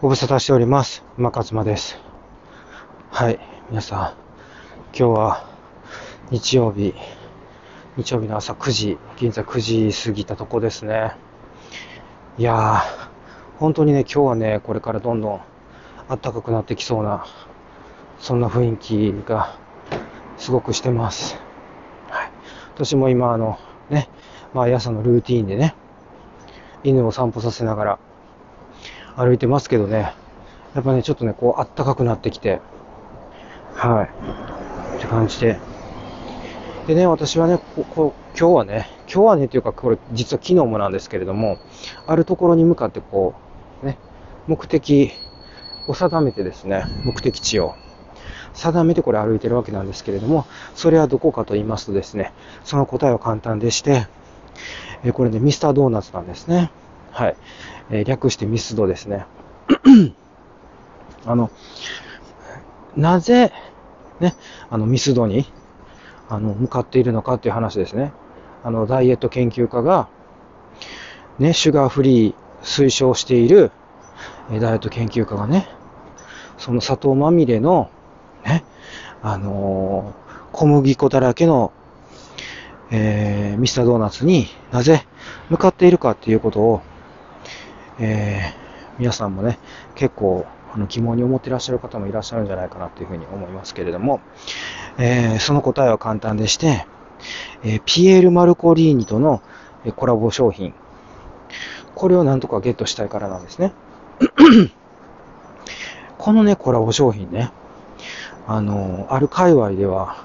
ご無沙汰しております。馬勝馬です。はい、皆さん、今日は日曜日、日曜日の朝9時、現在9時過ぎたとこですね。いやー、本当にね、今日はね、これからどんどん暖かくなってきそうな、そんな雰囲気がすごくしてます。はい。私も今、あの、ね、毎朝のルーティーンでね、犬を散歩させながら歩いてますけどね、やっぱね、ちょっとね、こう、あったかくなってきて、はい。って感じで。でね、私はね、ここ今日はね、今日はね、というか、これ、実は昨日もなんですけれども、あるところに向かってこう、ね、目的を定めてですね、目的地を定めてこれ歩いてるわけなんですけれども、それはどこかと言いますとですね、その答えは簡単でして、えこれね、ミスタードーナツなんですね。はい。えー略してミスドですね。あの、なぜ、ね、あの、ミスドに、あの、向かっているのかっていう話ですね。あの、ダイエット研究家が、ね、シュガーフリー推奨している、えーダイエット研究家がね、その砂糖まみれの、ね、あのー小麦粉だらけの、えーミスタードーナツになぜ向かっているかっていうことを、えー皆さんもね、結構あの疑問に思ってらっしゃる方もいらっしゃるんじゃないかなというふうに思いますけれども、えーその答えは簡単でして、えーピエール・マルコリーニとのコラボ商品、これをなんとかゲットしたいからなんですね。このね、コラボ商品ね、あの、ある界隈では、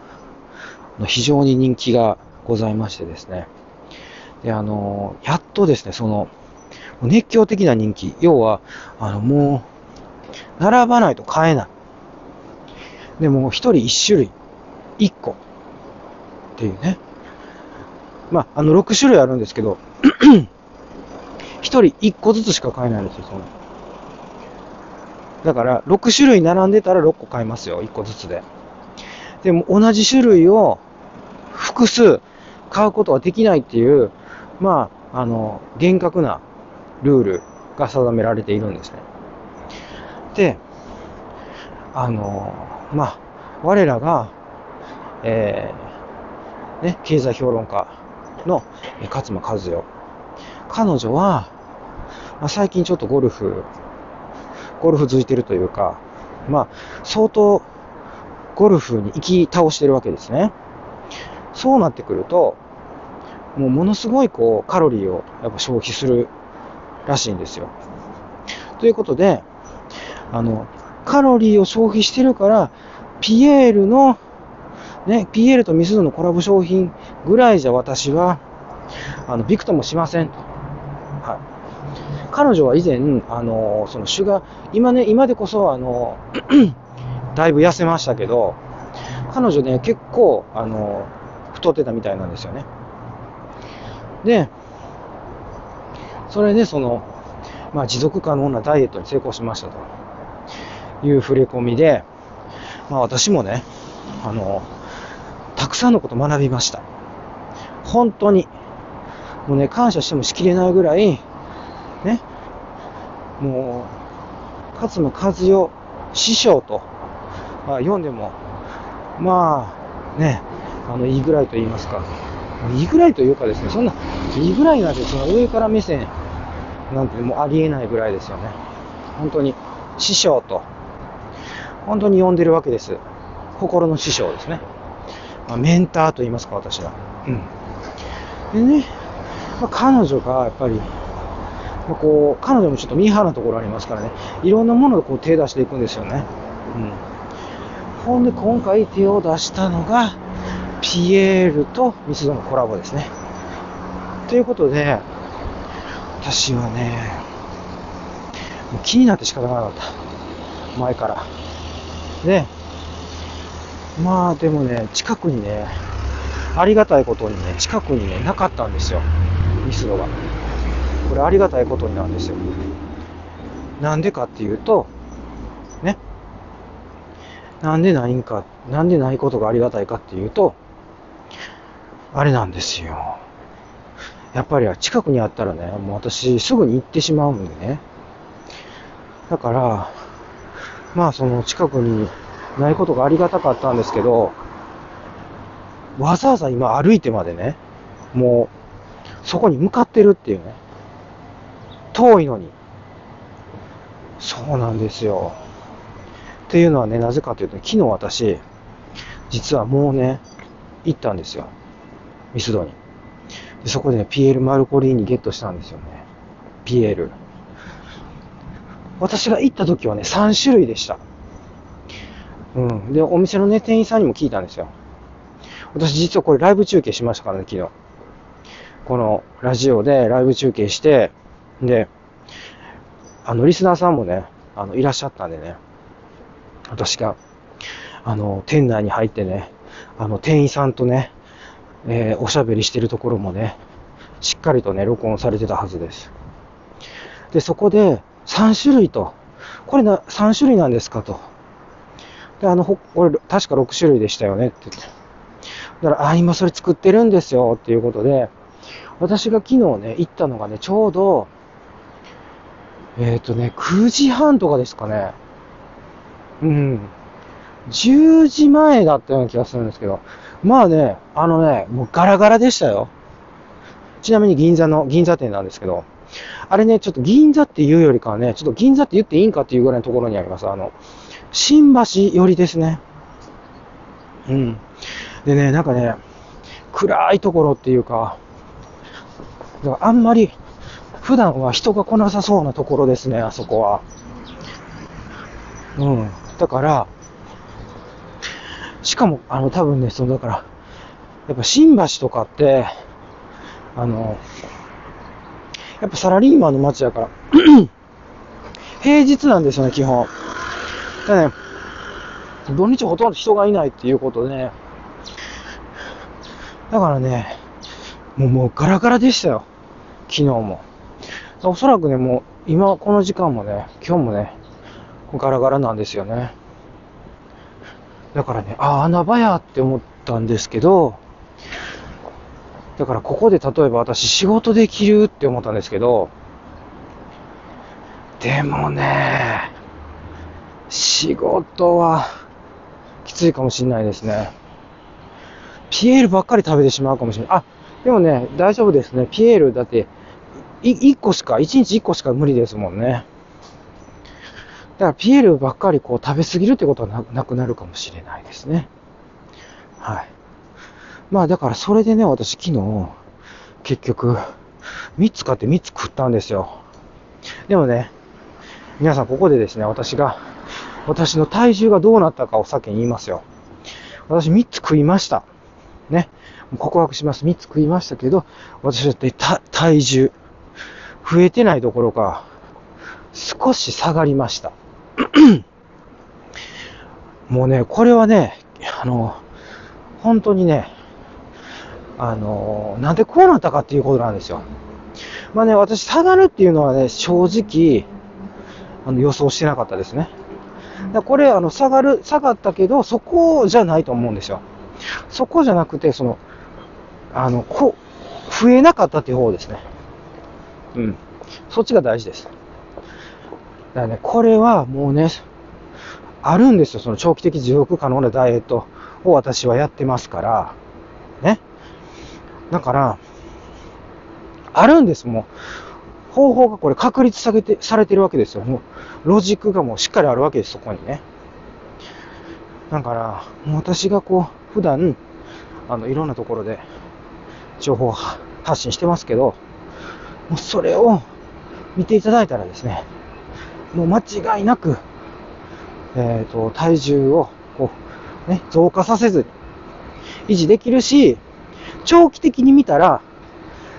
非常に人気がございましてですね。で、あの、やっとですね、その、熱狂的な人気。要は、あの、もう、並ばないと買えない。でも、一人一種類、一個。っていうね。まあ、あの、6種類あるんですけど、一人一個ずつしか買えないんですよ、その。だから、6種類並んでたら6個買えますよ、1個ずつで。でも、同じ種類を複数買うことはできないっていう、まあ、あの、厳格なルールが定められているんですね。で、あの、まあ、我らが、えー、ね、経済評論家の勝間和代。彼女は、まあ、最近ちょっとゴルフ、ゴルフづいてるというか、まあ、相当ゴルフに行き倒してるわけですね。そうなってくると、もうものすごいこうカロリーをやっぱ消費するらしいんですよ。ということで、あの、カロリーを消費してるから、ピエールの、ね、ピエールとミスドのコラボ商品ぐらいじゃ私は、あの、びくともしませんと。はい。彼女は以前、あの、そのシュガー、今ね、今でこそ、あの、だいぶ痩せましたけど、彼女ね、結構、あの、太ってたみたいなんですよね。で、それで、その、まあ、持続可能なダイエットに成功しましたという触れ込みで、まあ、私もね、あの、たくさんのこと学びました。本当に。もうね、感謝してもしきれないぐらい、ね、もう、勝間和代師匠と、まあ、読んでも、まあ、ね、あの、いいぐらいと言いますか、いいぐらいというかですね、そんな、いいぐらいなんて、その上から目線なんてもうありえないぐらいですよね。本当に、師匠と、本当に呼んでるわけです。心の師匠ですね。まあ、メンターと言いますか、私は。うん。でね、ま、彼女がやっぱり、まあ、こう、彼女もちょっとミーハーなところありますからね、いろんなものをこう手出していくんですよね。うん。ほんで、今回手を出したのが、ピエールとミスドのコラボですね。ということで、私はね、もう気になって仕方がなかった。前から。で、まあでもね、近くにね、ありがたいことにね、近くにね、なかったんですよ。ミスドが。これありがたいことになんですよ。なんでかっていうと、ね。なんでないんか、なんでないことがありがたいかっていうと、あれなんですよ。やっぱり近くにあったらね、もう私すぐに行ってしまうんでね。だから、まあその近くにないことがありがたかったんですけど、わざわざ今歩いてまでね、もうそこに向かってるっていうね。遠いのに。そうなんですよ。っていうのはね、なぜかというと、昨日私、実はもうね、行ったんですよ。ミスドに。でそこでね、ピエール・マルコリーニゲットしたんですよね。ピエール。私が行った時はね、3種類でした。うん。で、お店のね、店員さんにも聞いたんですよ。私実はこれライブ中継しましたからね、昨日。このラジオでライブ中継して、で、あの、リスナーさんもね、あの、いらっしゃったんでね、私が、あの、店内に入ってね、あの、店員さんとね、えーおしゃべりしてるところもね、しっかりとね、録音されてたはずです。で、そこで、3種類と、これな、3種類なんですかと。で、あの、ほ俺、確か6種類でしたよねって言って。だから、あ、今それ作ってるんですよっていうことで、私が昨日ね、行ったのがね、ちょうど、えっ、とね、9時半とかですかね。うん。10時前だったような気がするんですけど、まあね、あのね、もうガラガラでしたよ。ちなみに銀座の、銀座店なんですけど、あれね、ちょっと銀座っていうよりかはね、ちょっと銀座って言っていいんかっていうぐらいのところにあります。あの、新橋寄りですね。うん。でね、なんかね、暗いところっていうか、かあんまり、普段は人が来なさそうなところですね、あそこは。うん。だから、しかも、あの、多分ね、その、だから、やっぱ新橋とかって、あの、やっぱサラリーマンの街やから、平日なんですよね、基本。だね、土日ほとんど人がいないっていうことでね、だからね、もうもうガラガラでしたよ。昨日も。おそらくね、もう今この時間もね、今日もね、ガラガラなんですよね。だからね、ああ、穴場やって思ったんですけど、だからここで例えば私仕事できるって思ったんですけど、でもね、仕事はきついかもしれないですね。ピエールばっかり食べてしまうかもしれない。あ、でもね、大丈夫ですね。ピエールだって、1個しか、1日1個しか無理ですもんね。だからピエールばっかりこう食べ過ぎるってことはなくなるかもしれないですね。はい。まあだからそれでね、私昨日、結局、3つ買って3つ食ったんですよ。でもね、皆さんここでですね、私が、私の体重がどうなったかを先に言いますよ。私3つ食いました。ね。告白します。3つ食いましたけど、私だって体重、増えてないどころか、少し下がりました。もうね、これはね、あの、本当にね、あの、なんでこうなったかっていうことなんですよ。まあね、私下がるっていうのはね、正直、あの予想してなかったですね。だこれ、あの、下がる、下がったけど、そこじゃないと思うんですよ。そこじゃなくて、その、あの、こう、増えなかったっていう方ですね。うん。そっちが大事です。だね、これはもうね、あるんですよ。その長期的持続可能なダイエットを私はやってますから、ね。だから、あるんです、もう。方法がこれ確立されて、されてるわけですよ。もう、ロジックがもうしっかりあるわけです、そこにね。だから、もう私がこう、普段、あの、いろんなところで、情報発信してますけど、もうそれを見ていただいたらですね、もう間違いなく、えっ、と、体重を、こう、ね、増加させずに、維持できるし、長期的に見たら、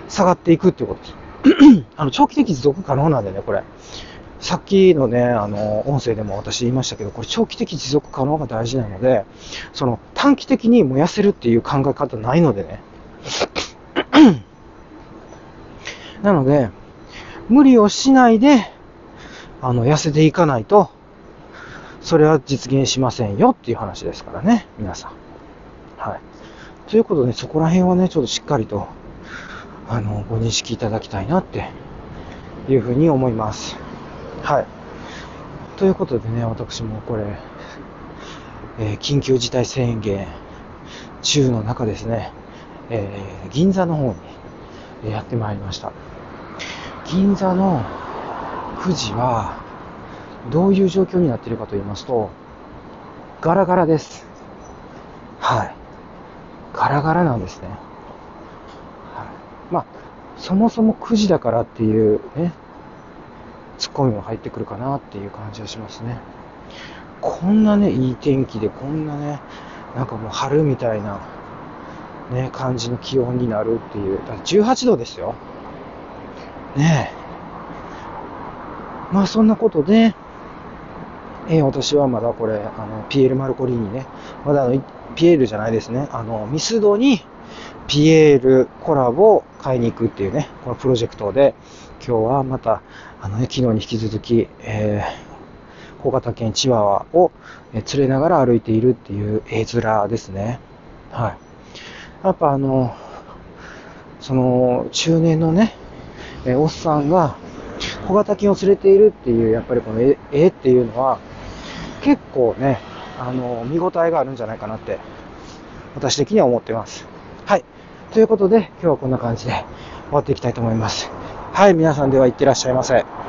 下がっていくっていうことです。あの、長期的持続可能なんでね、これ。さっきのね、あの、音声でも私言いましたけど、これ長期的持続可能が大事なので、その、短期的にもう痩せるっていう考え方ないのでね。なので、無理をしないで、あの、痩せていかないと、それは実現しませんよっていう話ですからね、皆さん。はい。ということで、そこら辺はね、ちょっとしっかりと、あの、ご認識いただきたいなっていうふうに思います。はい。ということでね、私もこれ、えー、緊急事態宣言中の中ですね、えー、銀座の方にやってまいりました。銀座の9時は、どういう状況になっているかと言いますと、ガラガラです。はい。ガラガラなんですね。はい。まあ、そもそも9時だからっていうね、ツッコミも入ってくるかなっていう感じがしますね。こんなね、いい天気で、こんなね、なんかもう春みたいな、ね、感じの気温になるっていう。だ18度ですよ。ねえ。まあそんなことで、えー、私はまだこれ、あの、ピエール・マルコリーニね、まだあの、ピエールじゃないですね、あの、ミスドにピエールコラボを買いに行くっていうね、このプロジェクトで、今日はまた、あのね、昨日に引き続き、えー、小型犬チワワを連れながら歩いているっていう絵面ですね。はい。やっぱあの、その、中年のね、えおっさんが小型犬を連れているっていう、やっぱりこの絵っていうのは、結構ね、あの、見応えがあるんじゃないかなって、私的には思ってます。はい。ということで、今日はこんな感じで終わっていきたいと思います。はい、皆さんでは行ってらっしゃいませ。